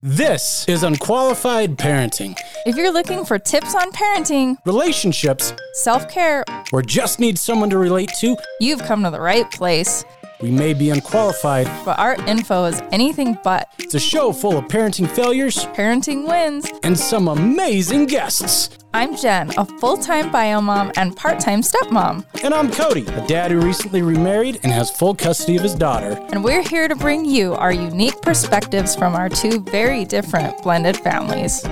This is Unqualified Parenting. If you're looking for tips on parenting, Relationships, self care, or just need someone to relate to, you've come to the right place. we may be unqualified. But our info is anything but It's a show full of parenting failures parenting wins. and some amazing guests. I'm Jen, a full time bio mom and part time stepmom, And I'm Cody, a dad who recently remarried and has full custody of his daughter. and we're here to bring you our unique perspectives from our two very different blended families.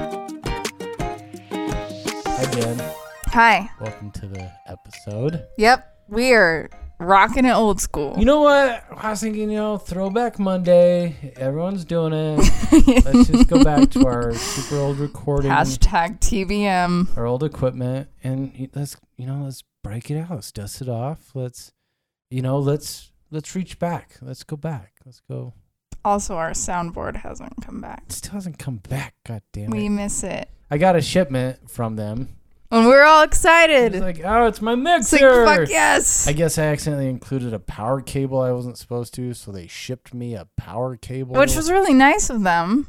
Hi, Jen. Hi. Welcome to the episode. Yep, we are rocking it old school. You know what? I was thinking, you know, Throwback Monday. Everyone's doing it. Let's just go back to our super old recording, Hashtag TBM. our old equipment, and let's, you know, let's break it out. Let's dust it off. Let's, you know, let's let's reach back. Let's go back. Let's go. Also, our soundboard hasn't come back. It still hasn't come back. God damn it. We miss it. I got a shipment from them. And we're all excited. It's like, oh, it's my It's like, mixer. fuck yes. I guess I accidentally included a power cable I wasn't supposed to, so they shipped me a power cable. Which was really nice of them.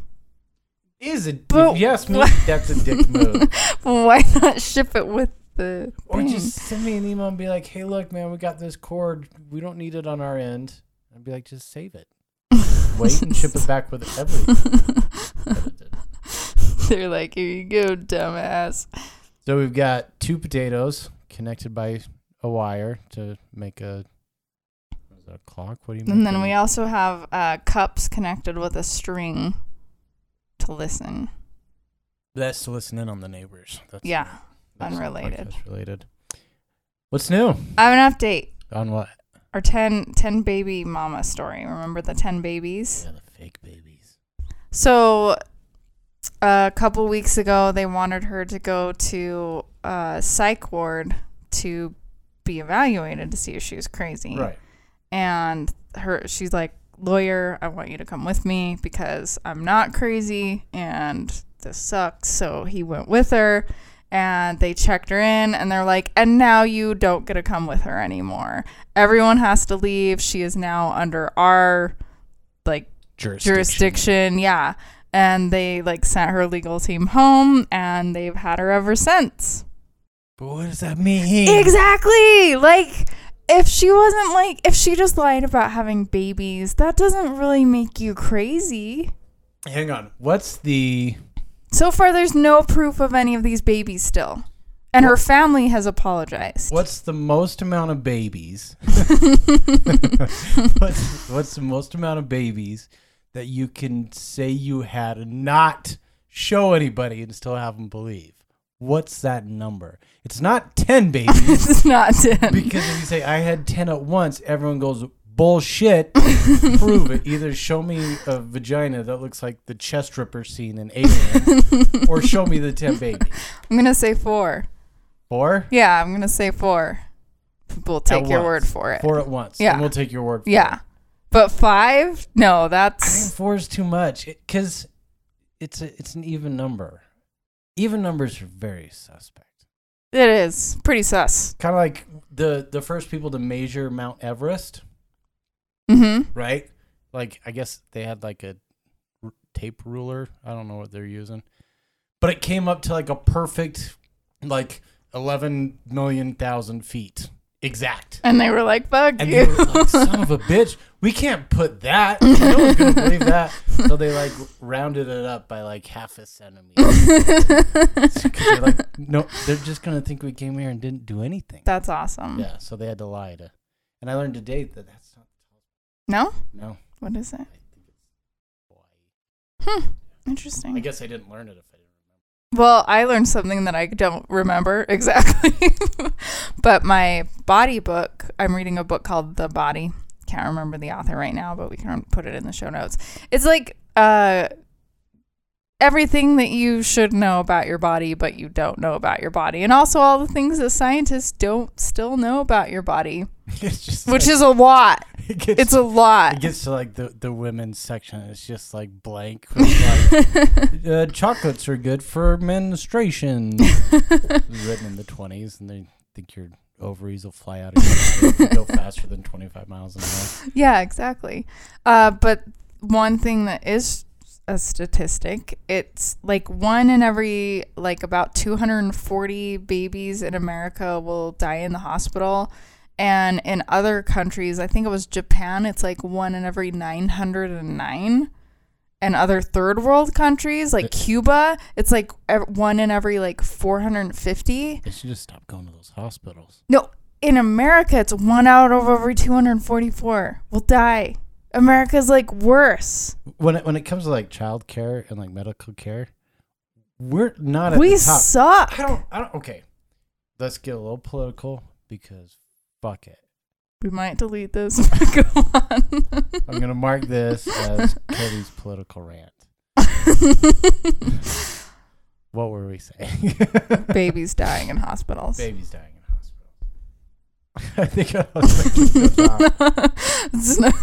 is it? But- yes, me. That's a dick move. Why not ship it with the or thing? just send me an email and be like, "Hey, look, man, we got this cord. We don't need it on our end." I'd be like, "Just save it. Wait and ship it back with everything." They're like, here you go, dumbass. So we've got two potatoes connected by a wire to make a. What is that, a clock? What do you mean? And then we also have uh, cups connected with a string to listen. That's to listen in on the neighbors. That's Yeah, that's unrelated. related. What's new? I have an update. On what? Our 10, 10 baby mama story. Remember the 10 babies? Yeah, the fake babies. So a couple weeks ago, they wanted her to go to a psych ward to be evaluated to see if she was crazy. Right. and her she's like lawyer i want you to come with me because i'm not crazy and this sucks so he went with her and they checked her in and they're like and now you don't get to come with her anymore everyone has to leave she is now under our like jurisdiction. jurisdiction yeah and they like sent her legal team home and they've had her ever since But what does that mean? Exactly. Like if she wasn't like if she just lied about having babies, that doesn't really make you crazy. Hang on. What's the So far there's no proof of any of these babies still. And her family has apologized. what's the most amount of babies? what's what's the most amount of babies that you can say you had and not show anybody and still have them believe? What's that number? It's not 10 babies It's not 10. because if you say I had 10 at once, everyone goes bullshit. Prove it. Either show me a vagina that looks like the chest ripper scene in Alien or show me the 10 babies. I'm gonna say four. Four? Yeah, I'm gonna say four. We'll take your once. word for it. Four at once. Yeah. And we'll take your word for Yeah. it. But five? No, I think that's four is too much because it's a, it's an even number. Even numbers are very suspect. it is pretty sus. Kind of like the the first people to measure Mount Everest, Mm-hmm. right? Like I guess they had like a r- tape ruler. I don't know what they're using, but it came up to like a perfect like eleven million thousand feet exact. And they were like, fuck And you. they were like, son of a bitch, we can't put that. No one's gonna believe that. So they like rounded it up by like half a centimeter. they're like, no, they're just gonna think we came here and didn't do anything. That's awesome. Yeah, so they had to lie to. And I learned today that that's not No? no. What is it? I think it's Hawaii. Hmm. Interesting. I guess I didn't learn it if I didn't remember. Well, I learned something that I don't remember exactly. but my body book, I'm reading a book called The Body. Can't remember the author right now, but we can put it in the show notes. It's like uh everything that you should know about your body but you don't know about your body and also all the things that scientists don't still know about your body, which like- is a lot. it gets It's a lot. it gets to like the the women's section. It's just like blank. Like, uh, chocolates are good for menstruation. Written in the twenties, and they think your ovaries will fly out of if you go faster than twenty five miles an hour. Yeah, exactly. Uh, but one thing that is a statistic. It's like one in every like about 240 babies in America will die in the hospital. And in other countries, I think it was Japan, it's like one in every 909. And other third world countries like Cuba, it's like ev- one in every like 450. They should just stop going to those hospitals. No, in America, it's one out of every 244 will die. America's like worse. When it, when it comes to like child care and like medical care, we're not at We the top. suck. I don't. I don't. Okay, let's get a little political because fuck it. We might delete this. Go on. I'm gonna mark this as Cody's political rant. What were we saying? Babies dying in hospitals. Babies dying in hospitals. I think I was making this. It's not-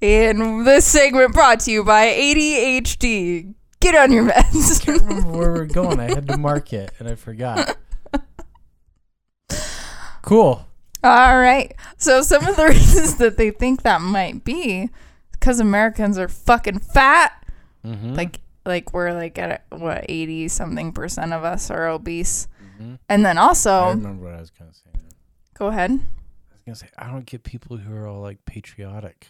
and this segment brought to you by ADHD. Get on your I can't remember where we are going. I had to mark it and I forgot. Cool. All right. So some of the reasons that they think that might be because Americans are fucking fat. Mm-hmm. Like like we're like at what 80 something percent of us are obese. hmm And then I also remember what I was gonna say. go ahead. I was gonna say I don't get people who are all like patriotic.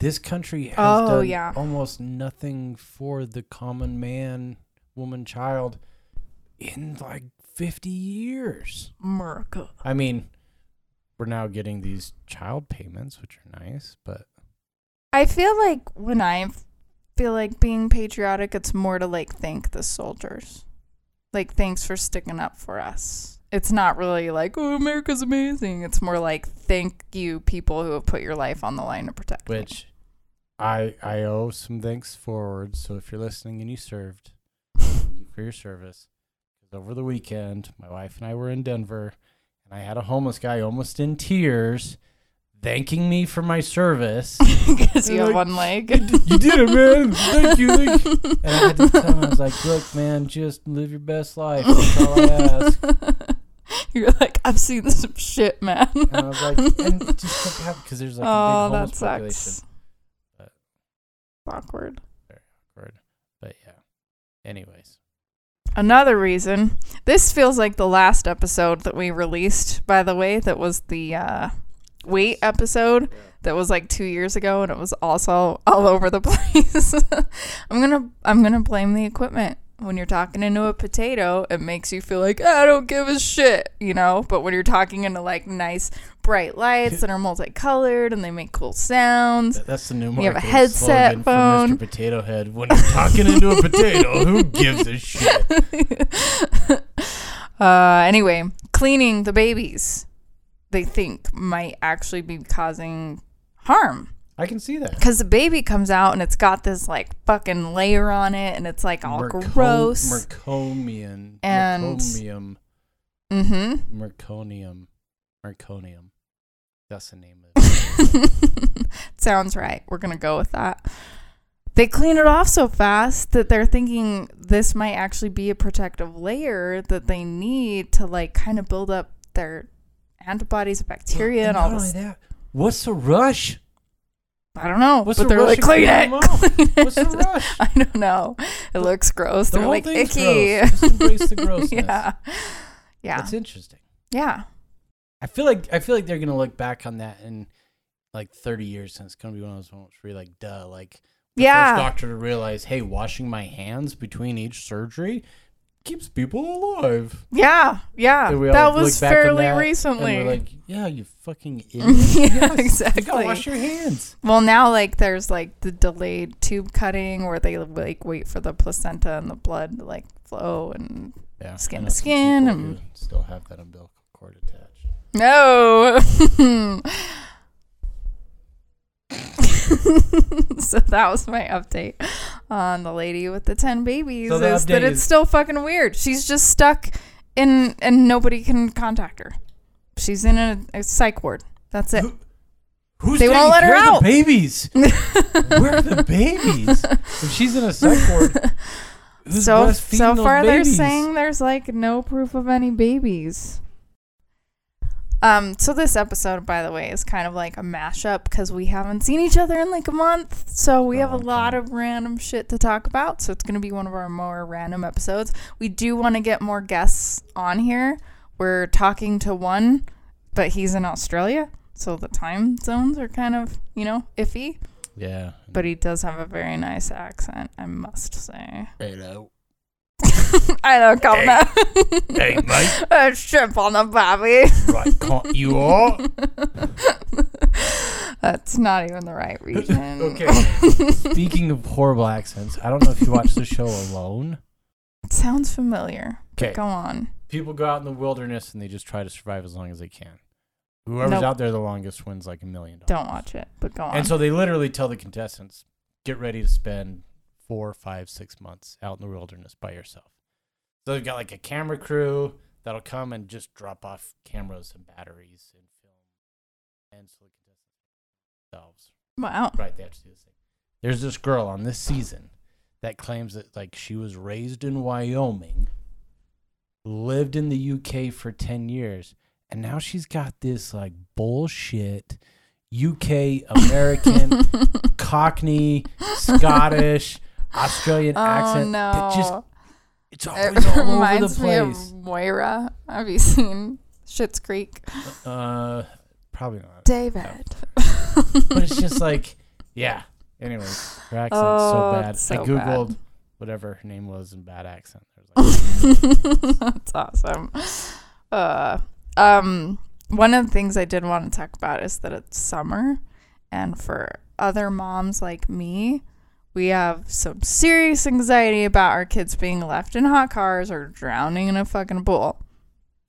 This country has Oh, done yeah. almost nothing for the common man, woman, child in like fifty years. America. I mean, we're now getting these child payments, which are nice, but I feel like when I feel like being patriotic, it's more to like thank the soldiers. Like, thanks for sticking up for us. It's not really like, oh, America's amazing. It's more like, thank you, people who have put your life on the line to protect me. which I I owe some thanks forward. So if you're listening and you served, thank you for your service. Over the weekend, my wife and I were in Denver, and I had a homeless guy almost in tears, thanking me for my service. Because you have Like, one leg. you did it, man. Thank you. Thank you. And I had to tell him, I was like, look, man, just live your best life. That's all I ask. You're like, I've seen some shit, man. And I was like, and just because there's like oh, a big oh, that homeless population. sucks. But- Awkward. Very awkward. But yeah. Anyways. Another reason. This feels like the last episode that we released, by the way, that was the uh, weight episode that was like two years ago and it was also all over the place. I'm gonna I'm gonna blame the equipment. When you're talking into a potato, it makes you feel like I don't give a shit, you know. But when you're talking into like nice bright lights that are multicolored and they make cool sounds, Th- That's the new one. You have a headset phone. Mr. Potato Head. When you're talking into a potato, who gives a shit? uh, anyway, cleaning the babies, they think might actually be causing harm I can see that. because the baby comes out and it's got this like fucking layer on it and it's like all Merco- gross. Mercomium. And- Mercomium. mm-hmm. Merconium. Merconium. That's the name of it. Sounds right. We're gonna go with that. They clean it off so fast that they're thinking this might actually be a protective layer that they need to like kind of build up their antibodies, bacteria, and all not this. only that, what's the rush? I don't know, What's but the they're rush like clean it. clean What's the rush? I don't know. It looks gross. The they're whole like thing's icky. gross. Just embrace the grossness. yeah, yeah, That's interesting. yeah. I feel like I feel like they're gonna look back on that in like 30 years, and it's gonna be one of those moments where you're like, duh, like the Yeah. first doctor to realize, hey, washing my hands between each surgery keeps people alive. Yeah, yeah. And we all That was fairly recently. Like, yeah, you fucking idiot. yeah, Yes, You gotta exactly. wash your hands. Well, now like there's like the delayed tube cutting where they like wait for the placenta and the blood to like flow and Yeah, Skin to skin and- still have that umbilical. No. so that was my update on the lady with the 10 babies So is that it's is- still fucking weird. She's just stuck in and nobody can contact her. She's in a, a psych ward. That's it. Who- Who's They won't let her out. The babies. Where are the babies? If she's in a psych ward, so so far they're saying there's like no proof of any babies Um, so this episode, by the way, is kind of like a mashup because we haven't seen each other in like a month. So we have a lot of random shit to talk about. So it's gonna be one of our more random episodes. We do want to get more guests on here. We're talking to one, but he's in Australia, so the time zones are kind of you know iffy. Yeah. But he does have a very nice accent, I must say. Hello. I know, come Hey. now. Hey, mate. A shrimp on the bobby. Right, can't you all? That's not even the right region. okay. Speaking of horrible accents, I don't know if you watch the show Alone. It sounds familiar. Okay. Go on. People go out in the wilderness and they just try to survive as long as they can. Whoever's Nope. out there the longest wins like a million dollars. Don't watch it, but go on. And so they literally tell the contestants, get ready to spend four, five, six months out in the wilderness by yourself. So they've got like a camera crew that'll come and just drop off cameras and batteries and film. And so the themselves. wow. Right, they have to do this thing. There's this girl on this season that claims that like she was raised in Wyoming, lived in the UK for 10 years, and now she's got this like bullshit UK American Cockney, Scottish, Australian oh accent no. that just it's it always all over the reminds me of place. Moira. Have you seen Schitt's Creek? Uh, probably not. David. But it's just like, yeah. Anyways, her accent's Oh, so bad. so I bad. googled whatever her name was in bad accent. Like, That's awesome. Uh, um, one of the things I did want to talk about is that it's summer, and for other moms like me, we have some serious anxiety about our kids being left in hot cars or drowning in a fucking pool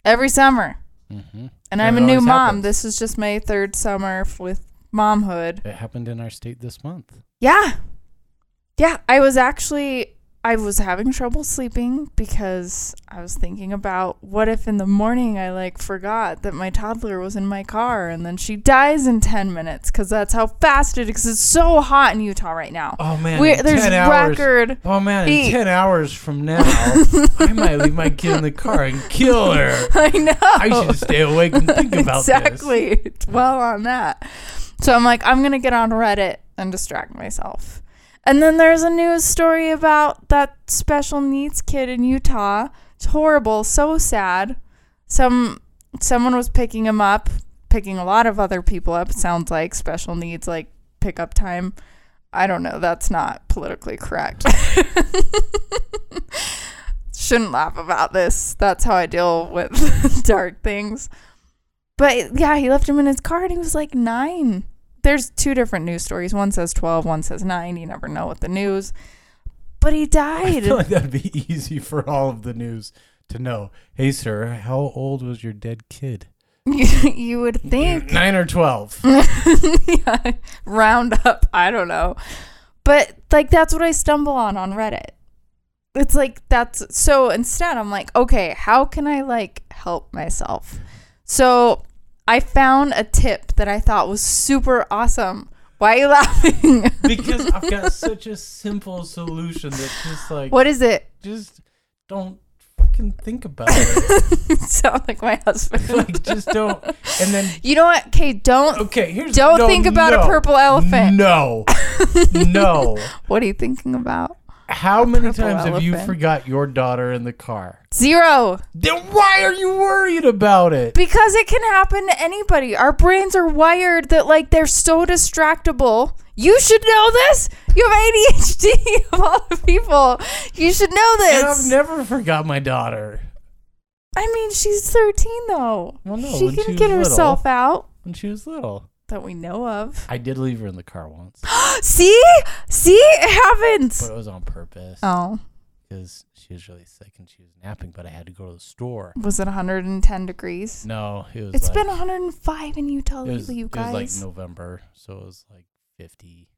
every summer. hmm And And I'm a new mom. happens. This is just my third summer with momhood. It happened in our state this month. Yeah. Yeah, I was actually I was having trouble sleeping because I was thinking about what if in the morning I like forgot that my toddler was in my car and then she dies in 10 minutes cuz that's how fast it is because it's so hot in Utah right now. Oh man, we there's 10 hours. record Oh man, in 10 hours from now, I might leave my kid in the car and kill her. I know. I should stay awake and think about this. exactly. Dwell on that. So I'm like, I'm gonna get on Reddit and distract myself. And then there's a news story about that special needs kid in Utah. It's horrible, so sad. Some someone was picking him up, picking a lot of other people up. Sounds like special needs like pickup time. I don't know. That's not politically correct. Shouldn't laugh about this. That's how I deal with dark things. But yeah, he left him in his car and he was like nine. There's two different news stories. One says 12, one says nine. You never know with the news. But he I died. feel like that'd be easy for all of the news to know. Hey, sir, how old was your dead kid? you would think. Nine or 12. yeah, round up. I don't know. But like that's what I stumble on on Reddit. It's like that's so instead I'm like, okay, how can I like help myself? So I found a tip that I thought was super awesome. Why are you laughing? because I've got such a simple solution that's just like, what is it? just don't fucking think about it. Sound like my husband. like, just don't. And then, you know what? Okay, don't okay, here's don't no, think about a purple elephant. No. no. What are you thinking about? How many Purple times have you elephant. forgot your daughter in the car? Zero. Then why are you worried about it? Because it can happen to anybody. Our brains are wired that like they're so distractible. You should know this. You have ADHD of all the people. You should know this. And I've this. never forgot my daughter. I mean, she's 13 though. Well, no, she when can she was get herself out when she was little. That we know of. I did leave her in the car once, See? See? It happens. but it was on purpose Oh, because she was really sick and she was napping. But I had to go to the store. was it 110 degrees? No, it was. It's like, been 105 in Utah was, lately, you guys. it was like. November, so it was like fifty.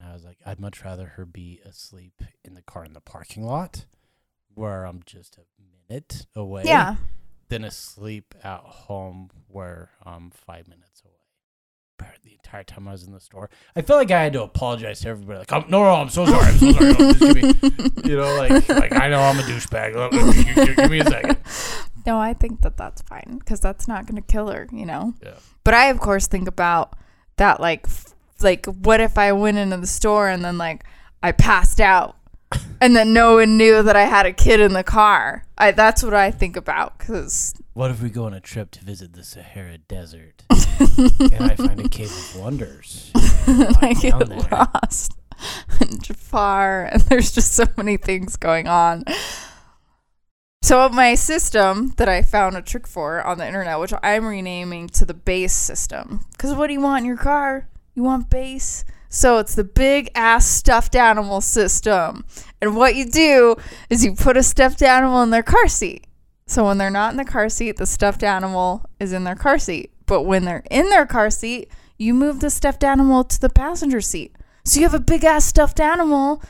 And I was like, I'd much rather her be asleep in the car in the parking lot, where I'm just a minute away. yeah. than asleep at home where I'm five minutes away. The entire time I was in the store, I felt like I had to apologize to everybody. Like, I'm, no, no, I'm so sorry. I'm so sorry. No, just give me, you know, like, like I know I'm a douchebag. Look, look, give, give- give me a second. No, I think that that's fine because that's not going to kill her, you know? Yeah. But I, of course, think about that, like, like, what if I went into the store and then, like, I passed out and then no one knew that I had a kid in the car? I, that's what I think about because What if we go on a trip to visit the Sahara Desert and I find a cave of wonders? I get there. lost in Jafar, and there's just so many things going on. So my system that I found a trick for on the internet, which I'm renaming to the base system, because what do you want in your car? You want base. So it's the big ass stuffed animal system, and what you do is you put a stuffed animal in their car seat. So when they're not in the car seat, the stuffed animal is in their car seat. But when they're in their car seat, you move the stuffed animal to the passenger seat. So you have a big ass stuffed animal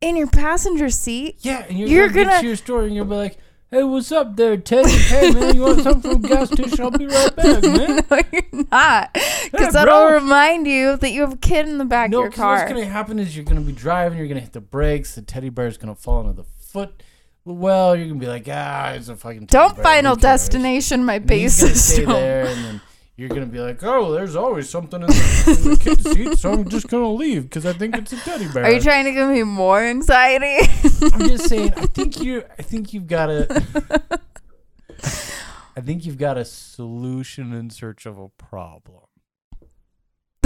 in your passenger seat. Yeah, and you're, You're gonna, get gonna- to your store and you'll be like, "Hey, what's up there, Teddy? Hey, man, you want something from the gas station? I'll be right back, man." no, you're not. Because Hey, that'll bro. remind you that you have a kid in the back No, of your 'cause what's gonna happen is you're gonna be driving, you're gonna hit the brakes, the teddy bear's gonna fall into the foot. Well, you're gonna be like, "Ah, it's a fucking." Don't Final cares?" Destination my base stay there, and then you're gonna be like, "Oh, there's always something in the, in the kid's seat, so I'm just gonna leave because I think it's a teddy bear." Are you trying to give me more anxiety? I'm just saying. I think you. I think you've got a. I think you've got a solution in search of a problem.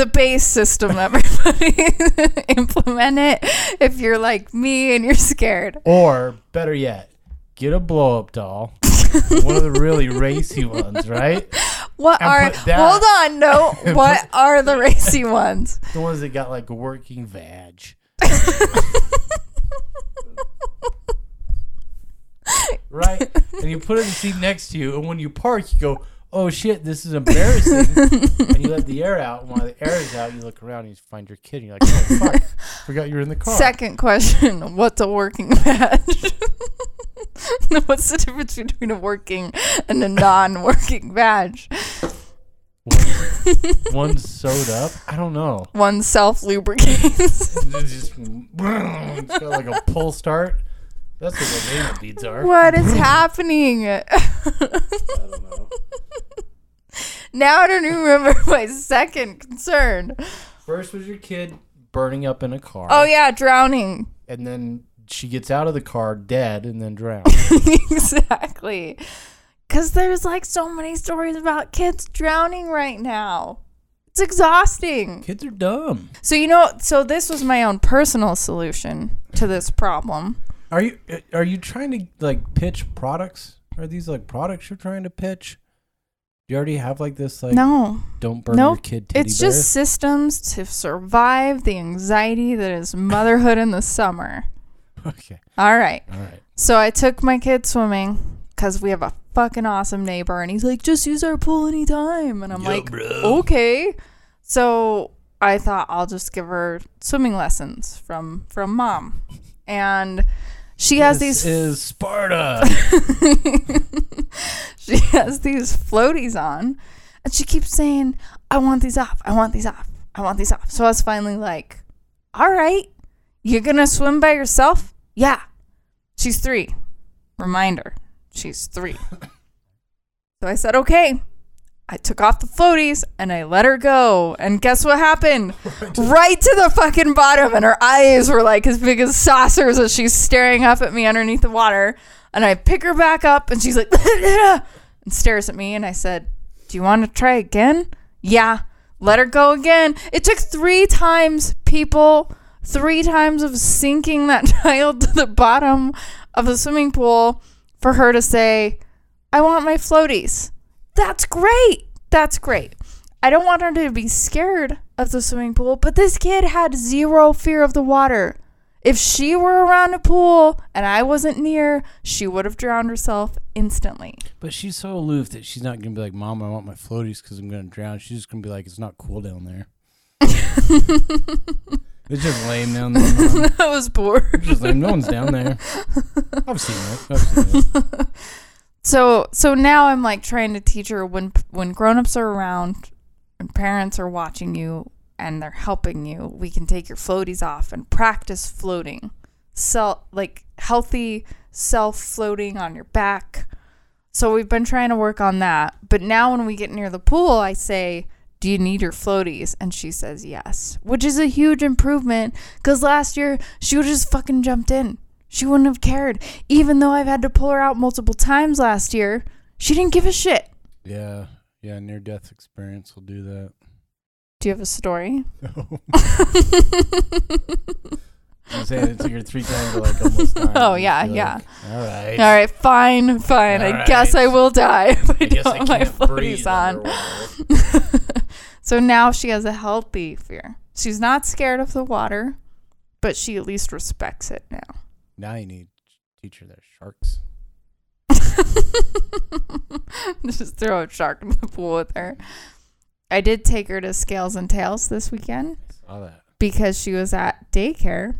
The base system, everybody. Implement it if you're like me and you're scared. Or better yet, get a blow up doll, one of the really racy ones, right? What And are that- hold on, no. What are the racy ones? The ones that got like a working vag. right? And you put it in the seat next to you, and when you park, you go, "Oh shit, this is embarrassing," and you let the air out. And while the air is out, you look around and you find your kid. And you're like, "Oh fuck, forgot you were in the car." Second question: What's a working badge? What's the difference between a working and a non-working badge? One, one's sewed up. I don't know. One self-lubricates. Just it's got like a pull start. That's what anal beads are. what is happening? I don't know. now I don't even remember my second concern. First was your kid burning up in a car. Oh yeah, drowning. And then she gets out of the car dead and then drowned. exactly. Because there's like so many stories about kids drowning right now. It's exhausting. Kids are dumb. So, you know, so this was my own personal solution to this problem. Are you are you trying to like pitch products? Are these like products you're trying to pitch? Do you already have like this like no, don't burn Nope. your kid teddy it's bear? just systems to survive the anxiety that is motherhood in the summer. okay. All right. All right. So I took my kid swimming because we have a fucking awesome neighbor, and he's like, just use our pool anytime. And I'm like, okay. So I thought I'll just give her swimming lessons from from mom, and she has this these is Sparta. she has these floaties on, and she keeps saying, "I want these off. I want these off. I want these off." So I was finally like, "All right, you're gonna swim by yourself?" Yeah. She's three. Reminder, she's three. so I said, "Okay." I took off the floaties and I let her go. And guess what happened? right to the fucking bottom. And her eyes were like as big as saucers as she's staring up at me underneath the water. And I pick her back up and she's like, and stares at me. And I said, Do you want to try again? Yeah. Let her go again. It took three times, people, three times of sinking that child to the bottom of the swimming pool for her to say, I want my floaties. That's great. That's great. I don't want her to be scared of the swimming pool, but this kid had zero fear of the water. If she were around a pool and I wasn't near, she would have drowned herself instantly. but she's so aloof that she's not gonna be like, "Mom, I want my floaties because I'm gonna drown." She's just gonna be like, "It's not cool down there. it's just lame down there." That was poor. It's just lame. No one's down there. I've seen it. I've seen it. So so now I'm like trying to teach her when when grown-ups are around and parents are watching you and they're helping you, we can take your floaties off and practice floating. So like healthy self floating on your back. So we've been trying to work on that. But now when we get near the pool, I say, Do you need your floaties? And she says yes, which is a huge improvement because last year she would just fucking jumped in. She wouldn't have cared. Even though I've had to pull her out multiple times last year, she didn't give a shit. Yeah, yeah. Near death experience will do that. Do you have a story? I'm saying it took her three times to like almost die. Oh, yeah, yeah. like, All right. All right, fine, fine. I All guess I will die if I, I guess don't I have my can't breathe floaties on. so now she has a healthy fear. She's not scared of the water, but she at least respects it now. Now you need to teach her that sharks. Just throw a shark in the pool with her. I did take her to Scales and Tails this weekend Saw that. because she was at daycare.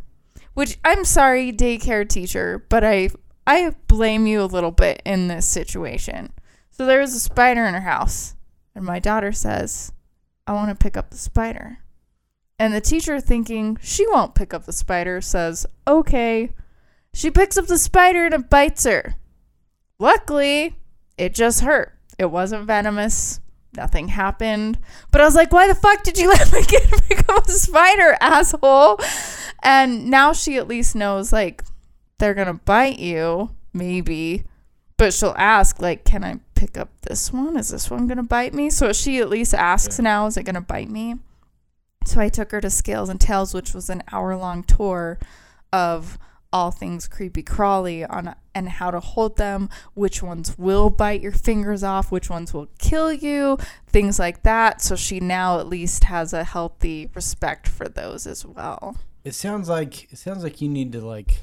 Which I'm sorry, daycare teacher, but I I blame you a little bit in this situation. So there was a spider in her house, and my daughter says, "I want to pick up the spider." And the teacher, thinking she won't pick up the spider, says, "Okay." She picks up the spider and it bites her. Luckily, it just hurt. It wasn't venomous. Nothing happened. But I was like, why the fuck did you let my kid pick up a spider, asshole? And now she at least knows, like, they're going to bite you, maybe. But she'll ask, like, can I pick up this one? Is this one going to bite me? So she at least asks Yeah. now, is it going to bite me? So I took her to Scales and Tails, which was an hour long tour of all things creepy crawly on and how to hold them, which ones will bite your fingers off, which ones will kill you, things like that. So she now at least has a healthy respect for those as well. It sounds like it sounds like you need to like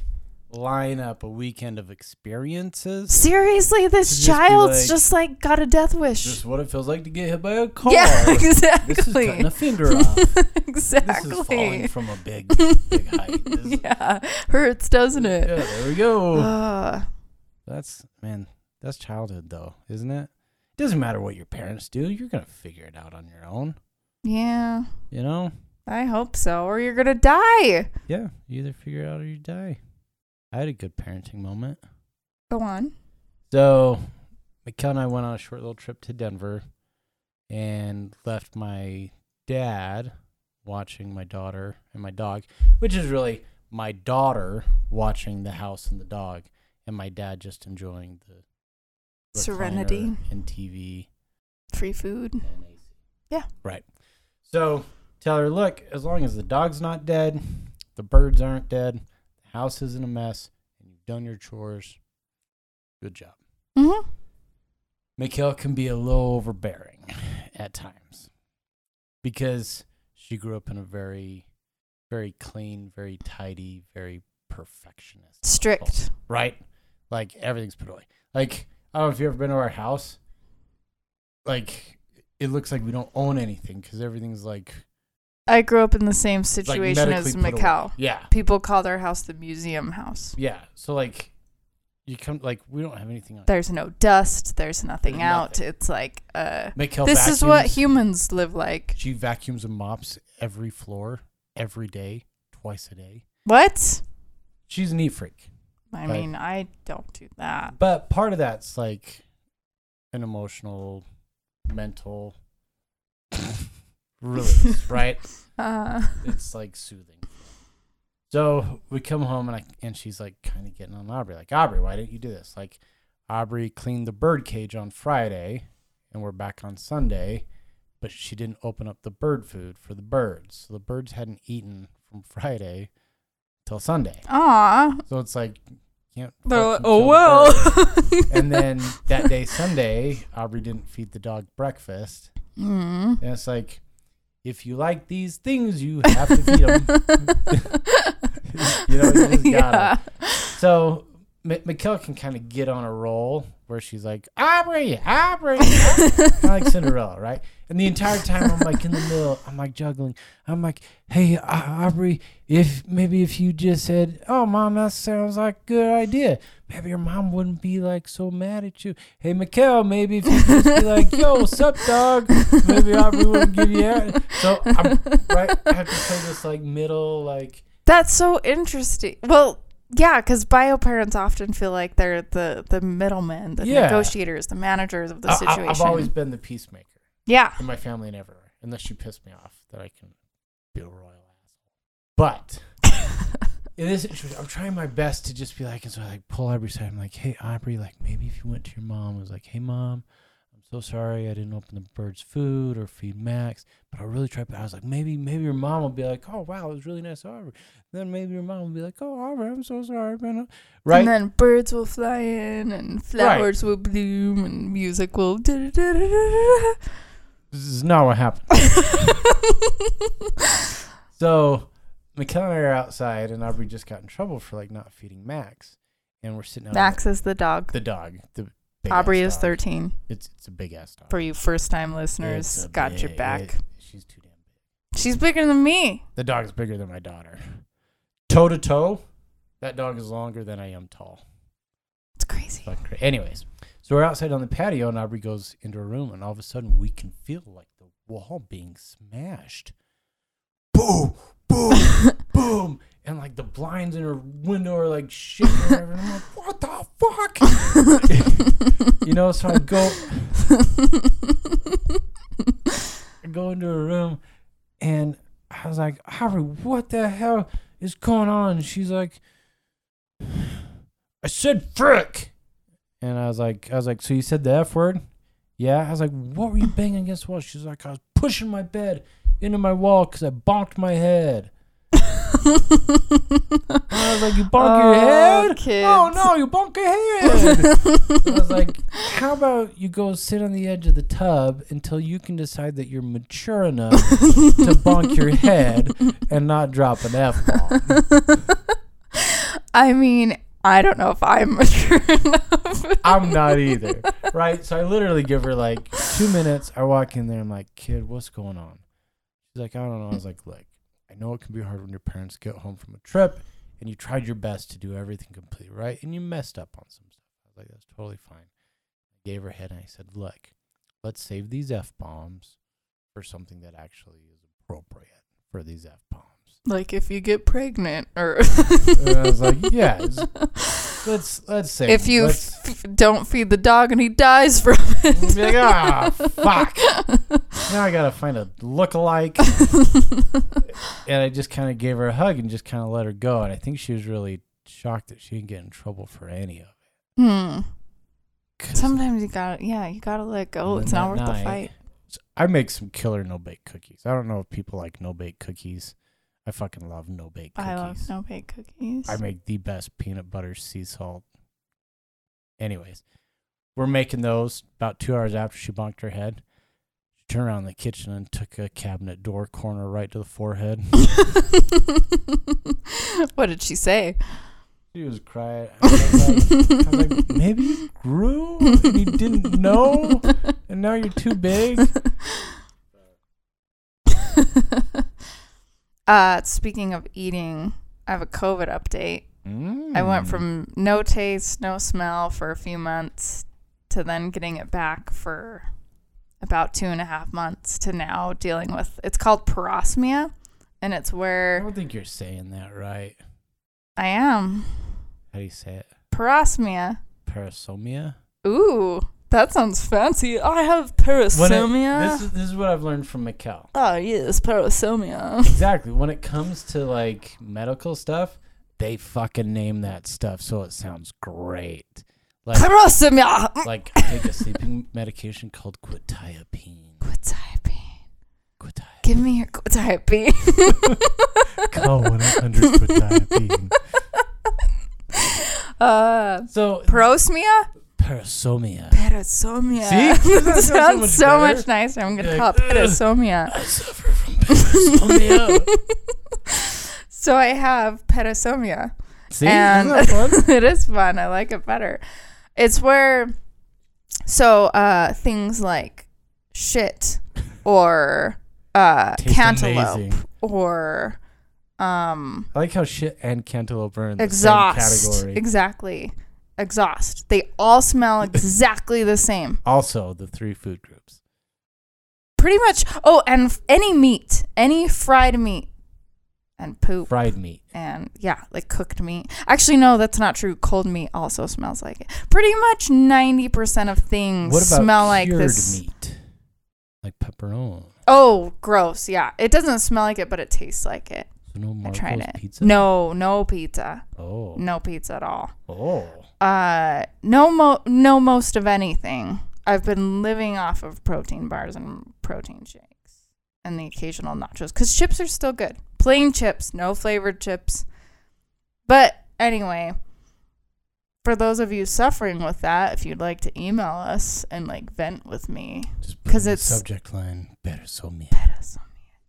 line up a weekend of experiences. Seriously, this just child's like- just like got a death wish. Just what it feels like to get hit by a car. yeah, exactly. This is exactly. cutting a finger off. This is falling from a big, big height. This- yeah, hurts, doesn't it? yeah, there we go. Uh, That's man, that's childhood though, isn't it? It doesn't matter what your parents do. You're gonna figure it out on your own. yeah, You know? I hope so. Or you're gonna die. Yeah. You either figure it out or you die. I had a good parenting moment. Go on. So, Mikkel and I went on a short little trip to Denver and left my dad watching my daughter and my dog, which is really my daughter watching the house and the dog, and my dad just enjoying the Serenity. and TV Free food. and AC. Yeah. Right. So tell her, look, as long as the dog's not dead, the birds aren't dead, house isn't a mess, and you've done your chores, good job. Mm-hmm. Mikkel can be a little overbearing at times because she grew up in a very, very clean, very tidy, very perfectionist. Strict. household, right? Like everything's put away. Like I don't know if you've ever been to our house. Like it looks like we don't own anything because everything's like I grew up in the same situation as put away. Macau. Yeah, People call their house the museum house. yeah. So like you come like we don't have anything on. There's no dust. There's nothing There's out. nothing. It's like, uh, Mikkel this is what vacuums. humans live like. She vacuums and mops every floor every day, twice a day. What? She's a neat freak. I Right. mean, I don't do that. But part of that's like an emotional, mental release, right? Uh, It's like soothing. So we come home and I and she's like kind of getting on Aubrey, like Aubrey, why didn't you do this? Like Aubrey cleaned the bird cage on Friday, and we're back on Sunday, but she didn't open up the bird food for the birds, so the birds hadn't eaten from Friday till Sunday. aw. So it's like can't. They're like, oh well. and then that day, Sunday, Aubrey didn't feed the dog breakfast. Mm. And it's like, if you like these things, you have to feed them. you know, you just gotta. yeah. So M- Mikkel can kind of get on a roll where she's like, Aubrey, Aubrey, kind like Cinderella, right? And the entire time I'm like in the middle, I'm like juggling. I'm like, hey, Au- Aubrey, if maybe if you just said, oh, mom, that sounds like a good idea. Maybe your mom wouldn't be like so mad at you. Hey, Mikkel, maybe if you just be like, yo, what's up, dog? Maybe Aubrey wouldn't give you that. So I'm right. I have to play this like middle, like, That's so interesting. Well, Yeah, because bio parents often feel like they're the the middlemen, the Yeah. negotiators, the managers of the I- I- situation. I've always been the peacemaker yeah. in my family never, unless you piss me off, that I can be a royal asshole. But in this situation, I'm trying my best to just be like, and so I like pull Aubrey aside. I'm like, hey Aubrey, like maybe if you went to your mom, I was like, hey mom, so sorry I didn't open the birds food or feed Max, but I really tried. But I was like, maybe maybe your mom will be like, oh wow, it was really nice, Aubrey. Then maybe your mom will be like, oh Aubrey, I'm so sorry, man. Right? And then birds will fly in, and flowers will bloom, and music will. this is not what happened. So Mikkel and I are outside, and Aubrey just got in trouble for like not feeding Max, and we're sitting out. Max is the dog. the dog. The Aubrey is dog. 13. It's it's a big ass dog. For you first time listeners, a got your back. it- she's too damn big. She's bigger than me. The dog's bigger than my daughter. Toe to toe, that dog is longer than I am tall. It's crazy. Cra- Anyways, so we're outside on the patio, and Aubrey goes into her room, and all of a sudden we can feel like the wall being smashed. Boom, boom, boom, and like the blinds in her window are like whatever, and I'm like, what the fuck? you know, so I go, I go into her room, and I was like, Aubrey, what the hell is going on? And she's like, I said frick. And I was like, I was like, so you said the F word? Yeah. I was like, what were you banging against the wall? She's like, I was pushing my bed into my wall because I bonked my head. I was like, you bonk your Oh, head? kids. Oh no, you bonk your head. So I was like, how about you go sit on the edge of the tub until you can decide that you're mature enough to bonk your head and not drop an F bomb. I mean, I don't know if I'm mature enough. I'm not either. Right? So I literally give her like two minutes. I walk in there. And I'm like, kid, what's going on? She's like, I don't know. I was like, look, I know it can be hard when your parents get home from a trip and you tried your best to do everything completely right and you messed up on some stuff. I was like, that's totally fine. I gave her a head and I said, look, let's save these F bombs for something that actually is appropriate for these F bombs. like if you get pregnant or And I was like, yeah, let's let's say if you f- don't feed the dog and he dies from We'll like, ah, fuck. Now I gotta find a look-alike. and I just kind of gave her a hug and just kind of let her go. And I think she was really shocked that she didn't get in trouble for any of it. hmm. Sometimes you gotta, yeah, you gotta let go. It's not worth that the fight. I make some killer no-bake cookies. I don't know if people like no-bake cookies. I fucking love no-bake cookies. I love no bake cookies. I make the best peanut butter sea salt. Anyways, we're making those about two hours after she bonked her head. Turned around in the kitchen and took a cabinet door corner right to the forehead. what did she say? She was crying. I was like, I was like, maybe you grew and you didn't know, and now you're too big. uh, speaking of eating, I have a COVID update. I went Mm. from no taste, no smell for a few months to then getting it back for about two and a half months to now dealing with it's called parosmia and it's where I don't think you're saying that right. I am. How do you say it? Parosmia. Parasomia. Ooh, that sounds fancy. I have it- this is this is what I've learned from Mikkel. oh ah, yes, parasomia. Exactly. When it comes to like medical stuff, they fucking name that stuff so it sounds great. Like Parasomia. like I take a sleeping medication called quetiapine. Quetiapine. Quetiapine. Give me your quetiapine. Call one eight hundred quetiapine. uh, So parosmia. parasomia. Parasomia. See? Doesn't that that sound so sounds much so better? much nicer. I'm gonna You're call like, it parasomia. I suffer from parasomia. So I have parasomia. See, and isn't that fun? it is fun. I like it better. It's where so uh things like shit or uh Tastes cantaloupe amazing. or um I like how shit and cantaloupe are in the exhaust. same category. Exactly. Exhaust. They all smell exactly the same. also, the three food groups. Pretty much. Oh, and f- any meat, any fried meat and poop Fried meat. and yeah, like cooked meat. Actually, no, that's not true. Cold meat also smells like it. Pretty much ninety percent of things What about smell like this. meat? Like pepperoni. Oh, gross! Yeah, it doesn't smell like it, but it tastes like it. So no I tried it. pizza. No, no pizza. Oh. No pizza at all. Oh. Uh, no mo, no most of anything. I've been living off of protein bars and protein shakes and the occasional nachos because chips are still good. Plain chips, no flavored chips. But anyway, for those of you suffering with that, if you'd like to email us and like vent with me, Just put 'Cause in the it's- subject line better so me.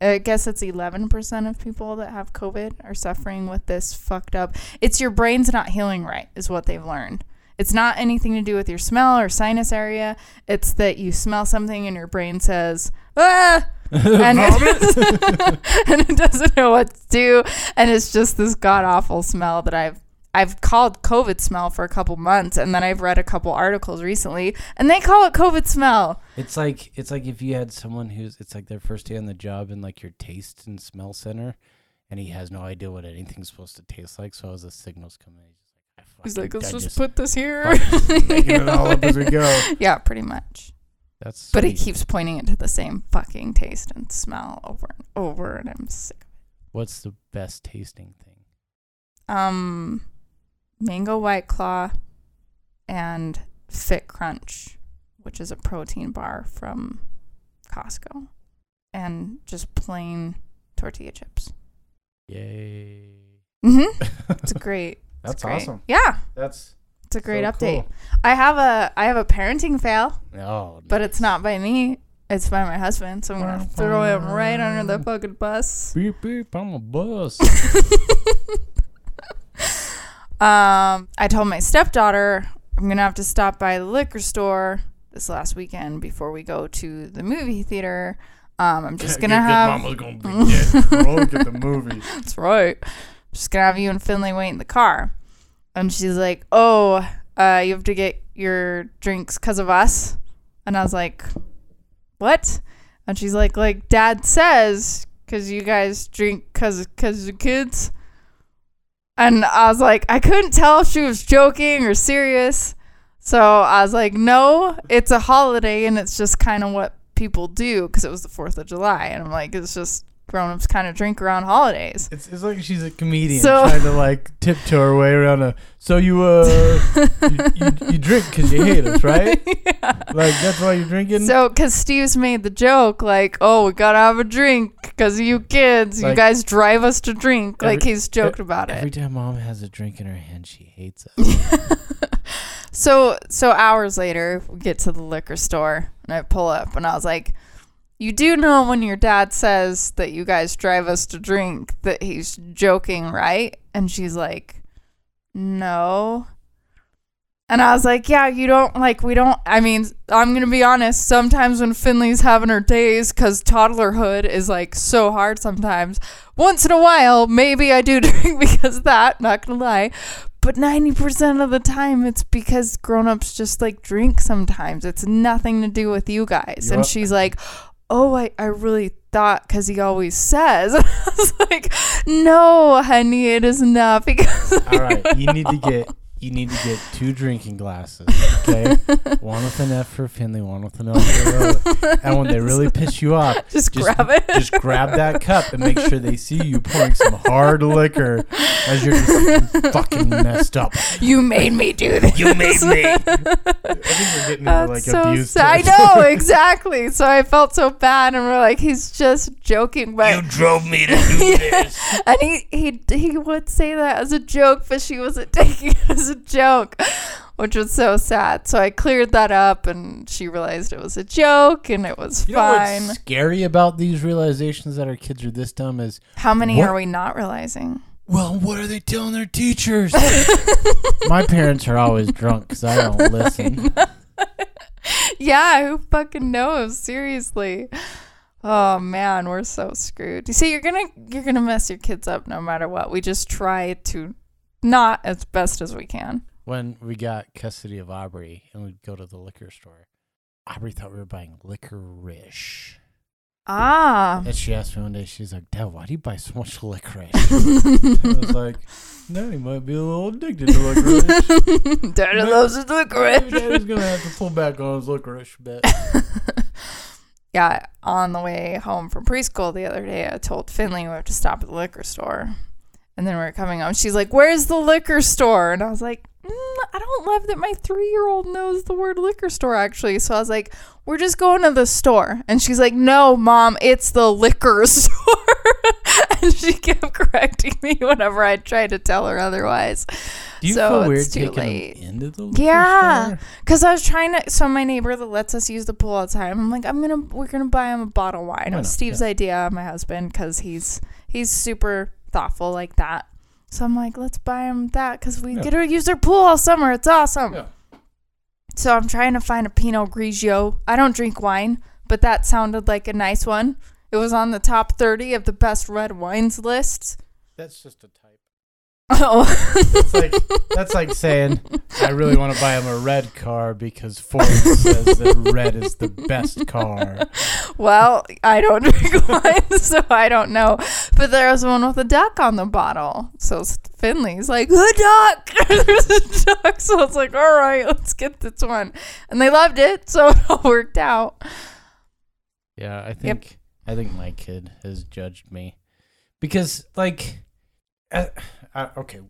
I guess it's 11% of people that have COVID are suffering with this fucked up. It's your brain's not healing right, is what they've learned. It's not anything to do with your smell or sinus area. It's that you smell something and your brain says, ah! And, and it doesn't know what to do. And it's just this god awful smell that I've I've called COVID smell for a couple months, and then I've read a couple articles recently, and they call it COVID smell. It's like it's like if you had someone who's it's like their first day on the job in like your taste and smell center, and he has no idea what anything's supposed to taste like. So as the signals come in, he's ah, He's like, I like, let's I just put this here. making it all up as we go. yeah, pretty much. That's But he keeps pointing it to the same fucking taste and smell over and over, and I'm sick. What's the best tasting thing? Um, mango white claw and Fit Crunch, which is a protein bar from Costco, and just plain tortilla chips. Yay! Mm-hmm. It's great. It's That's great. awesome. Yeah, That's it's a great so update. cool. I have a I have a parenting fail, Oh, but it's not by me. It's by my husband, so I'm gonna throw him right under the fucking bus. beep beep. I'm a bus. Um, I told my stepdaughter I'm gonna have to stop by the liquor store this last weekend before we go to the movie theater. Um, I'm just gonna have. Mama's gonna be dead drunk at the movie. That's right. Just gonna have you and Finley wait in the car. And she's like, "Oh, uh, you have to get your drinks because of us." And I was like, "What?" And she's like, "Like Dad says, because you guys drink because because the kids." And I was like, I couldn't tell if she was joking or serious. So I was like, "No, it's a holiday, and it's just kind of what people do because it was the Fourth of July." And I'm like, "It's just." Grown-ups kind of drink around holidays. It's, it's like she's a comedian So- trying to like tiptoe her way around a. So you uh you, you, you drink because you hate us, right? Like that's why you're drinking. So, because Steve's made the joke, like, oh, we gotta have a drink because you kids, you guys drive us to drink. like, he's joked about it. Every time mom has a drink in her hand, she hates us. So, so hours later, we get to the liquor store and I pull up and I was like, you do know when your dad says that you guys drive us to drink that he's joking, right? And she's like, no. And I was like, yeah, you don't like, we don't. I mean, I'm going to be honest. Sometimes when Finley's having her days, because toddlerhood is like so hard sometimes, once in a while, maybe I do drink because of that, not going to lie. But 90% of the time, it's because grown ups just like drink sometimes. It's nothing to do with you guys. And she's like, oh, I, I really thought because he always says. I was like, no, honey, it is not because. All right, you need to get you need to get two drinking glasses, okay? one with an F for Finley, one with an L for Rose. And when they really piss you off, just, just- grab it. just grab that cup and make sure they see you pouring some hard liquor as you're just you fucking messed up. you made me do this. You made me. I think we're getting into like so abuse. I know exactly. So I felt so bad, and we're like, he's just joking, but you drove me to do this. and he he he would say that as a joke, but she wasn't taking it as a joke, which was so sad. So I cleared that up, and she realized it was a joke, and it was You know fine. what's scary about these realizations that our kids are this dumb is, How many What? are we not realizing? well, what are they telling their teachers? My parents are always drunk because I don't listen. yeah, who fucking knows? Seriously. Oh man, we're so screwed. You see, you're gonna you're gonna mess your kids up no matter what. We just try to not as best as we can. When we got custody of Aubrey and we'd go to the liquor store, Aubrey thought we were buying licorice. Ah. And she asked me one day, she's like, Dad, why do you buy so much licorice? I was like, Daddy might be a little addicted to licorice. Daddy Maybe- loves his licorice. Daddy's gonna have to pull back on his licorice a bit. yeah, on the way home from preschool the other day, I told Finley we have to stop at the liquor store. And then we are coming home. She's like, Where's the liquor store? And I was like, Mm, I don't love that my three year old knows the word liquor store, actually. So I was like, We're just going to the store. And she's like, No, mom, it's the liquor store. and she kept correcting me whenever I tried to tell her otherwise. Do you So feel weird taking late. them into the liquor Yeah. Cause I was trying to. So my neighbor that lets us use the pool all the time. I'm like, I'm gonna, we're gonna buy him a bottle of wine. It was? Steve's Yeah. idea, my husband, cause he's he's super thoughtful like that. So I'm like, let's buy him that, cause we Yeah. get to use their pool all summer. It's awesome. Yeah. So I'm trying to find a Pinot Grigio. I don't drink wine, but that sounded like a nice one. It was on the top 30 of the best red wines list. That's just a type. Oh, That's like that's like saying I really want to buy him a red car because Ford says that red is the best car. Well, I don't drink wine, so I don't know. But there was one with a duck on the bottle. So Finley's like, a duck! There's a duck. So it's like, all right, let's get this one. And they loved it, so it all worked out. Yeah, I think I think my kid has judged me because like, uh, uh, okay,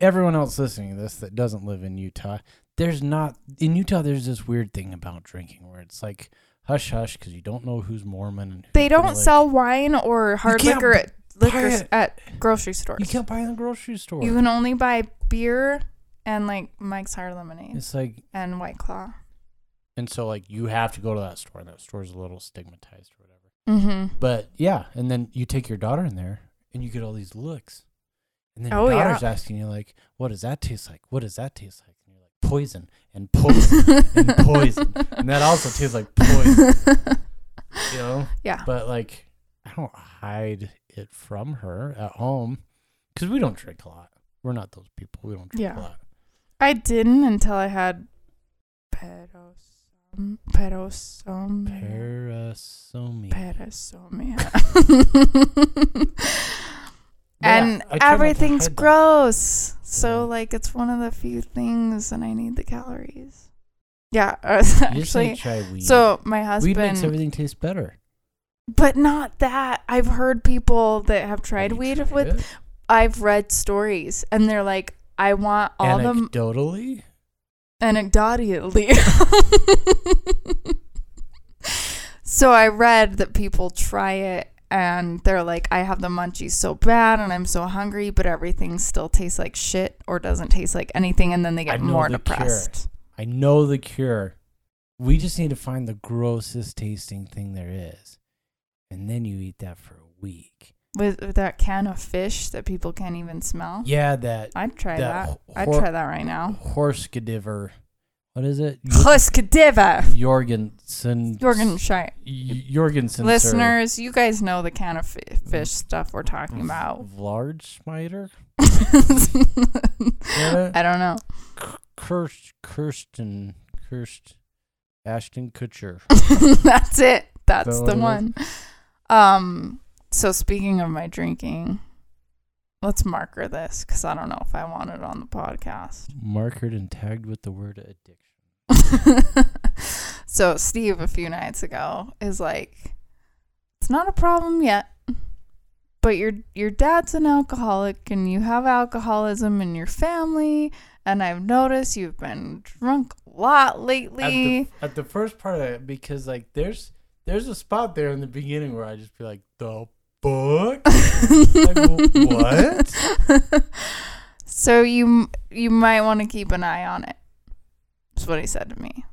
everyone else listening to this that doesn't live in Utah, there's not in Utah. There's this weird thing about drinking where it's like hush hush because you don't know who's Mormon. And who's They don't sell wine or hard liquor at liquor at grocery stores. You can't buy in the grocery store. You can only buy beer and like Mike's Hard Lemonade it's like and White Claw. and so like you have to go to that store. and That store's a little stigmatized or whatever. Mm-hmm. But yeah, and then you take your daughter in there and you get all these looks. And then Oh, your yeah. daughter's asking you like, what does that taste like? What does that taste like? And you're like, poison and poison and poison. And that also tastes like poison, you know? yeah. But like, I don't hide it from her at home because we don't drink a lot. We're not those people. We don't drink Yeah. a lot. I didn't until I had perosom, perosom, Parasomia. Parasomia. Yeah, and I try not to everything's that. gross. So Yeah. like it's one of the few things and I need the calories. Yeah, actually. need to try weed. So my husband. weed makes everything taste better. but not that. I've heard people that have tried Have weed tried with. it? I've read stories and they're like, I want all the Anecdotally, anecdotally. so I read that people try it and they're like, I have the munchies so bad and I'm so hungry, but everything still tastes like shit or doesn't taste like anything, and then they get more the cure. depressed. I know the cure. We just need to find the grossest tasting thing there is, and then you eat that for a week. With, with that can of fish that people can't even smell. Yeah, that I'd try that that. ho- I'd try that right now. horse cadaver. What is it? Huskadiva. Jorgensen. Jorgenshire. Jorgensen. Listeners, you guys know the can of fish stuff we're talking about. Large spider. I don't know. Kirst, Kirsten, Kirst, Ashton Kutcher. That's it. That's the one. Um. So speaking of my drinking, let's marker this because I don't know if I want it on the podcast. Markered and tagged with the word addiction. so Steve a few nights ago is like, it's not a problem yet, but your your dad's an alcoholic and you have alcoholism in your family, and I've noticed you've been drunk a lot At lately. the, at the first part of it, because like there's there's a spot there in the beginning where I just be like, the book. like, what? so you you might want to keep an eye on it. That's what he said to me.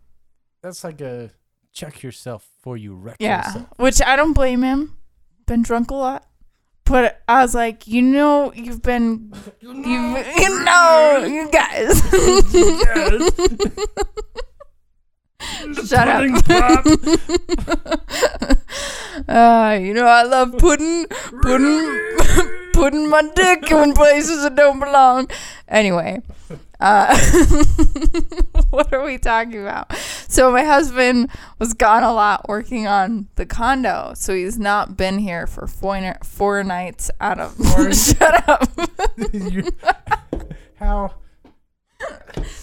That's like a check yourself before you wreck Yeah, yourself. which I don't blame him. Been drunk a lot, but I was like, you know, you've been you you know you guys. Shut up. uh, you know I love pudding, pudding, putting my dick in places that don't belong. Anyway, Uh, what are we talking about? So my husband was gone a lot working on the condo, so he's not been here for four four nights out of. Four- Shut up. You- how?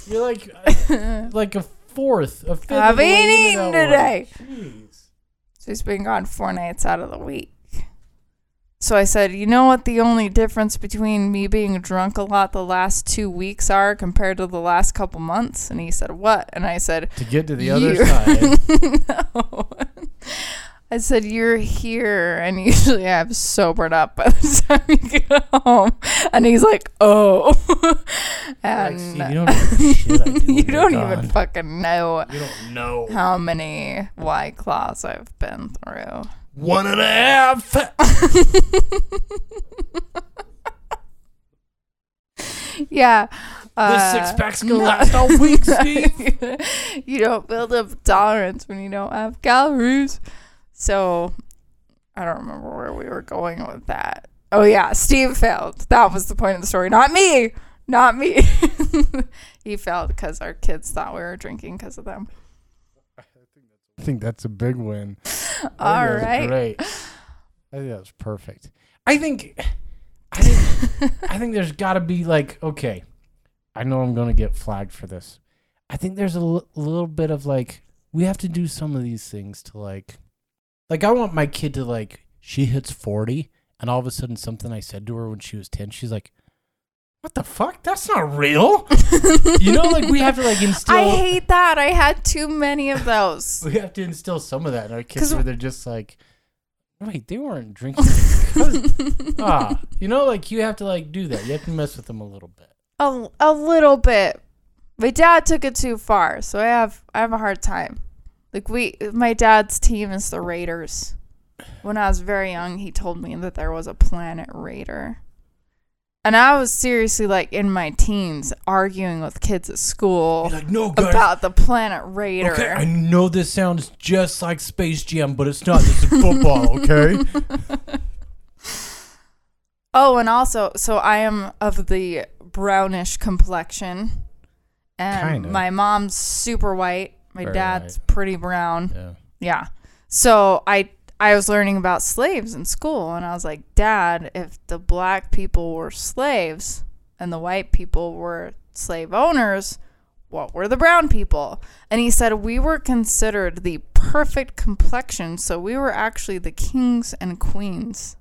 You're like like a fourth, a fifth. of I've the way eaten into that today. Jeez. So he's been gone four nights out of the week. So I said, you know what the only difference between me being drunk a lot the last two weeks are compared to the last couple months? And he said, what? And I said, To get to the other You- side. no. I said, you're here. And usually I've sobered up by the time you get home. And he's like, oh. and Like, see, you don't do you don't even fucking know You don't know. how many White Claws I've been through. One and a half. Yeah. This uh, six pack's gonna last all week, Steve. you don't build up tolerance when you don't have calories. So I don't remember where we were going with that. Oh yeah, Steve failed. That was the point of the story. Not me. Not me. he failed because our kids thought we were drinking because of them. I think that's a big win. All I think that's right. Great. I think that was perfect. I think, I think, I think there's got to be like, okay, I know I'm gonna get flagged for this. I think there's a l- little bit of like, we have to do some of these things to like, like I want my kid to like, she hits forty, and all of a sudden something I said to her when she was ten, she's like, "What the fuck? That's not real." you know, like we have to like instill. I hate that. I had too many of those. we have to instill some of that in our kids where they're just like wait they weren't drinking because ah you know like you have to like do that you have to mess with them a little bit a, a little bit. My dad took it too far, so I have I have a hard time. Like we, my dad's team is the Raiders. When I was very young, he told me that there was a planet Raider, and I was seriously like in my teens arguing with kids at school You're like no guys about the planet Raider. okay i know this sounds just like space jam but it's not this is football okay Oh, and also, so I am of the brownish complexion, and Kinda. my mom's super white. My Very dad's pretty brown. yeah Yeah. So I I was learning about slaves in school and I was like, "Dad, if the black people were slaves and the white people were slave owners, what were the brown people?" And he said, "We were considered the perfect complexion, so we were actually the kings and queens."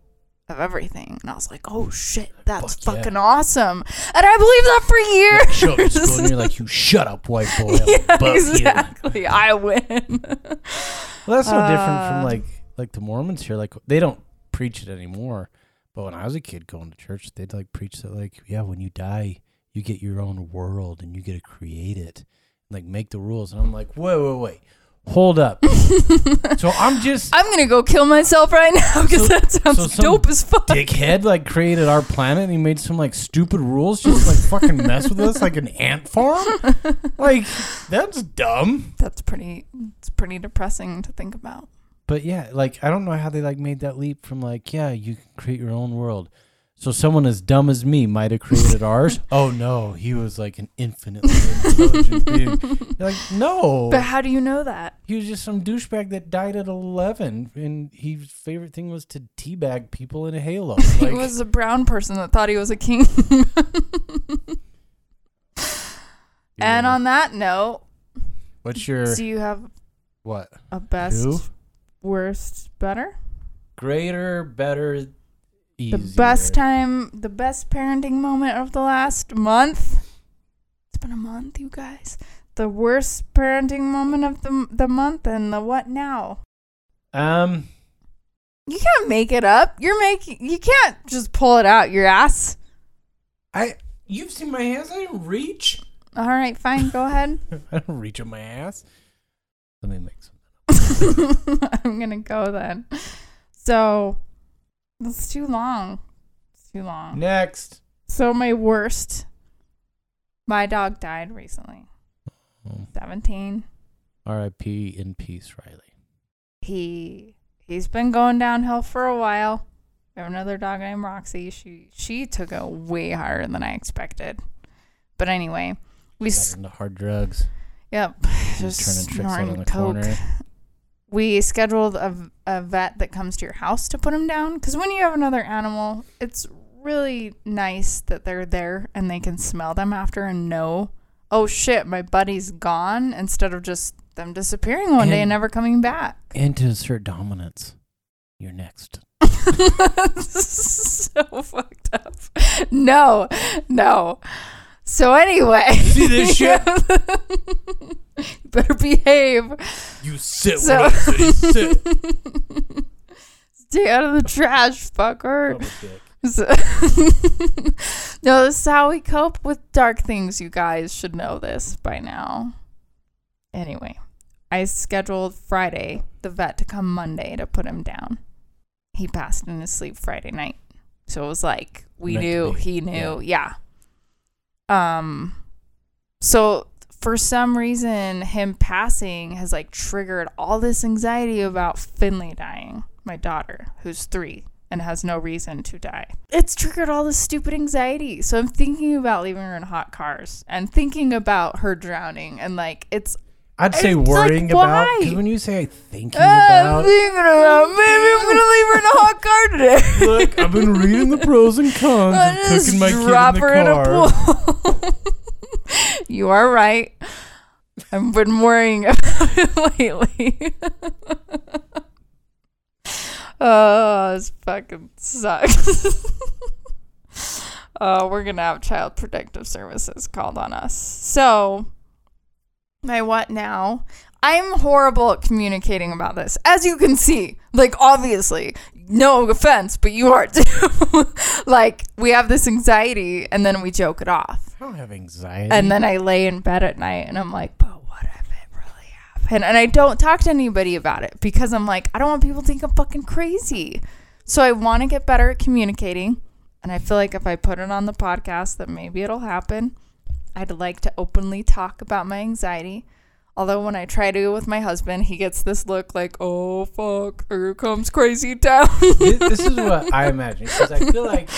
Of everything, and I was like, "Oh shit, that's Fuck yeah. fucking awesome!" And I believed that for years. show up school and you're like you shut up white boy yeah, above you." exactly. I win. well that's no different Uh, from like like the mormons here like they don't preach it anymore but when i was a kid going to church they'd like preach that like yeah when you die you get your own world and you get to create it like make the rules and i'm like wait wait wait hold up so i'm just I'm gonna go kill myself right now because So- that sounds so dope as fuck. dickhead like created our planet and he made some like stupid rules just like fucking mess with us like an ant farm like that's dumb That's pretty. It's pretty depressing to think about. But yeah like i don't know how they like made that leap from like yeah you can create your own world. So someone as dumb as me might have created ours? Oh no. He was like an infinitely intelligent being. You're like no. But how do you know that? he was just some douchebag that died at 11 and his favorite thing was to teabag people in a halo. He was a brown person that thought he was a king. And on that note, what's your do you have what? a best, Who? Worst, better? greater better easier. The best time, the best parenting moment of the last month. It's been a month, you guys. The worst parenting moment of the the month and the what now? um You can't make it up. You're making. You can't just pull it out your ass. i you've seen my hands i don't reach All right, fine. Go ahead. i don't reach on my ass let me make some I'm gonna go then. So that's too long. It's too long. next So my worst. My dog died recently. Oh. Seventeen. rip in peace riley He he's been going downhill for a while. We have another dog named Roxy. She she took it way harder than I expected. But anyway, we Got into hard drugs. yep, Just just turning tricks out on the coke. corner. We scheduled a, a vet that comes to your house to put him down because when you have another animal, it's really nice that they're there and they can smell them after and know, oh shit, my buddy's gone instead of just them disappearing one day and And- never coming back. And to assert dominance. You're next. so fucked up. No, no. So anyway, See this shit? better behave. You sit So- sit. Stay out of the trash, fucker. So- no, this is how we cope with dark things. You guys should know this by now. Anyway, I scheduled Friday, the vet, to come Monday to put him down. He passed in his sleep Friday night. So it was like we Meant knew, he knew. Yeah. Um so for some reason him passing has like triggered all this anxiety about Finley dying, my daughter, who's 3 and has no reason to die. It's triggered all this stupid anxiety. So I'm thinking about leaving her in hot cars and thinking about her drowning and like it's I'd say It's like, worrying about because when you say thinking uh, I'm about, thinking about maybe I'm gonna leave her in a hot car today. look, I've been reading the pros and cons I of cooking my drop kid her in in the a car. pool. you are right. I've been worrying about it lately. oh, this fucking sucks. oh, we're gonna have child protective services called on us. So, my what now? I'm horrible at communicating about this, as you can see. Like, obviously, no offense, but you are too. like, we have this anxiety, and then we joke it off. I don't have anxiety. And then I lay in bed at night and I'm like, but what if it really happened? And I don't talk to anybody about it because I'm like, I don't want people to think I'm fucking crazy. So I want to get better at communicating. And I feel like if I put it on the podcast, that maybe it'll happen. I'd like to openly talk about my anxiety. Although when I try to with my husband, he gets this look like, oh fuck, here comes crazy town. this, this is what I imagine because I feel like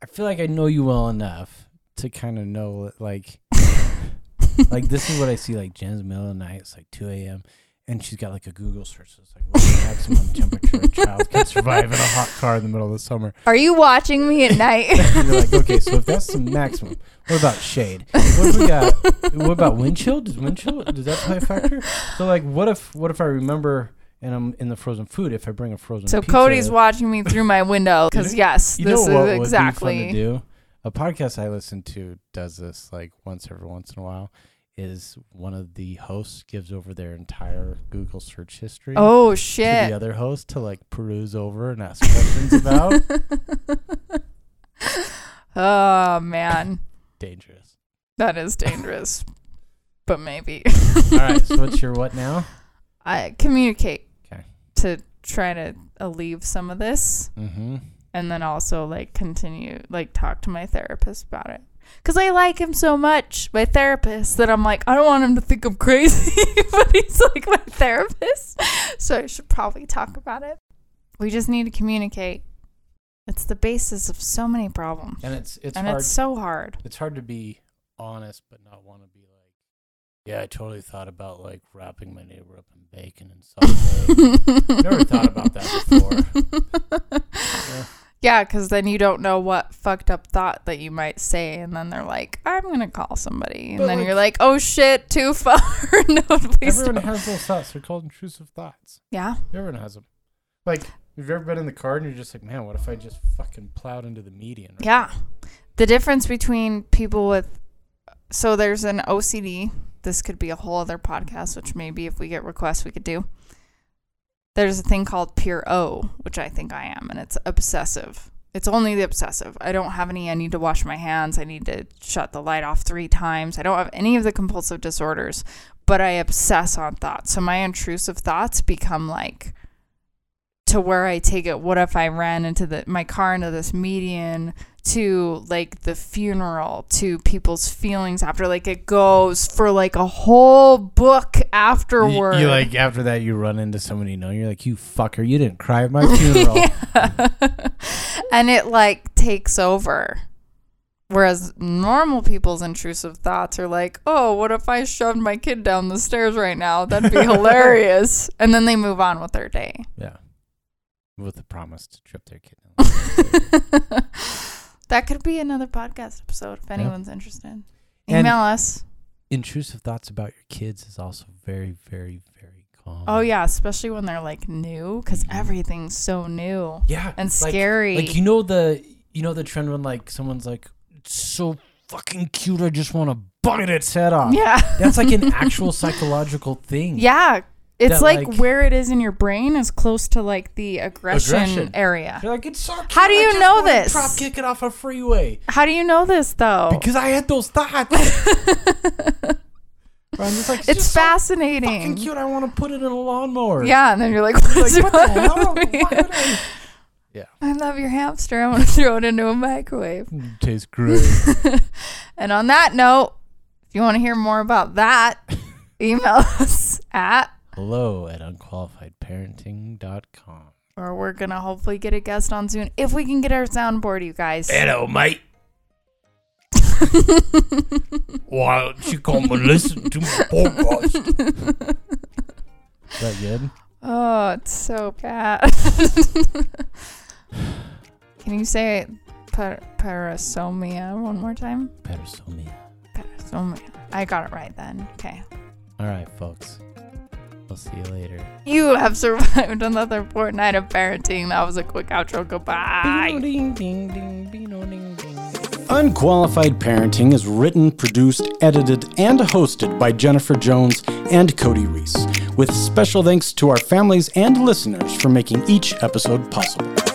I feel like I know you well enough to kind of know like like this is what I see like Jen's middle of the night. It's like two a.m. and she's got like a Google search. So it's like what's the maximum temperature a child can survive in a hot car in the middle of the summer. Are you watching me at night? You're like, okay, so if that's the maximum, what about shade? What we got? What about wind chill? Does wind chill does that play a factor? So like, what if what if I remember and I'm in the frozen food? If I bring a frozen So pizza, Cody's watching me through my window because yes, You this is exactly. be fun to do? A podcast I listen to does this like once every once in a while. Is one of the hosts gives over their entire Google search history Oh shit! to the other host to like peruse over and ask questions about. oh man, Dangerous. that is dangerous. but maybe All right, so what's your what now? I communicate. Okay. to try to alleviate some of this, Mm-hmm. And then also like continue like talk to my therapist about it. Cause I like him so much, my therapist, that I'm like, I don't want him to think I'm crazy, but he's like my therapist, so I should probably talk about it. We just need to communicate. It's the basis of so many problems, And it's it's and hard. it's so hard. it's hard to be honest, but not want to be yeah, I totally thought about like wrapping my neighbor up in bacon and sausage. Never thought about that before. Yeah. Yeah, because then you don't know what fucked up thought that you might say, and then they're like, "I'm gonna call somebody," and But, then like- you're like, "Oh shit, too far." no, please Everyone don't. has those thoughts. They're called intrusive thoughts. Yeah, Everyone has them. Like, have you ever been in the car and you're just like, man, what if I just fucking plowed into the median? right yeah. The difference between people with so there's an OCD. This could be a whole other podcast, which maybe if we get requests, we could do. There's a thing called pure O, which I think I am, and it's obsessive. It's only the obsessive. I don't have any. I need to wash my hands. I need to shut the light off three times. I don't have any of the compulsive disorders, but I obsess on thoughts. So my intrusive thoughts become like to where I take it. What if I ran into the my car into this median? To like the funeral, to people's feelings after, like it goes for like a whole book afterward. you like after that you run into someone you know. You're like, you fucker, you didn't cry at my funeral. And it like takes over. Whereas normal people's intrusive thoughts are like, oh, what if I shoved my kid down the stairs right now? That'd be hilarious. And then they move on with their day. Yeah. With the promise to trip their kid. that could be another podcast episode if Yeah. anyone's interested. And- Email us. Intrusive thoughts about your kids is also very, very, very common. Oh, yeah, especially when they're like new because mm-hmm. everything's so new Yeah. and like- scary. Like you know the you know the trend when like someone's like it's so fucking cute I just want to bite its head off. yeah. That's like an actual psychological thing. Yeah. It's like, like- where it is in your brain is close to like the aggression, Aggression. area. You're like it's so. How do I you just know this? Drop kick it off a freeway How do you know this though? because I had those thoughts. Like, it's so fascinating. fucking cute. I want to put it in a lawnmower. Yeah, and then you're like, Like, what the hell? with me?" Why would I? I love your hamster. I want to throw it into a microwave. Mm, Tastes great. And on that note, if you want to hear more about that, email us at, Hello at unqualifiedparenting.com. or we're going to hopefully get a guest on soon if we can get our soundboard, you guys. Hello, mate. Why don't you come and listen to my podcast? Is that good? Oh, it's so bad. Can you say par- parasomia one more time? Parasomia. Parasomia. I got it right then. Okay. All right, folks. We'll see you later. You have survived another fortnight of parenting. That was a quick outro. Goodbye. Unqualified Parenting is written, produced, edited, and hosted by Jennifer Jones and Cody Reese, with special thanks to our families and listeners for making each episode possible.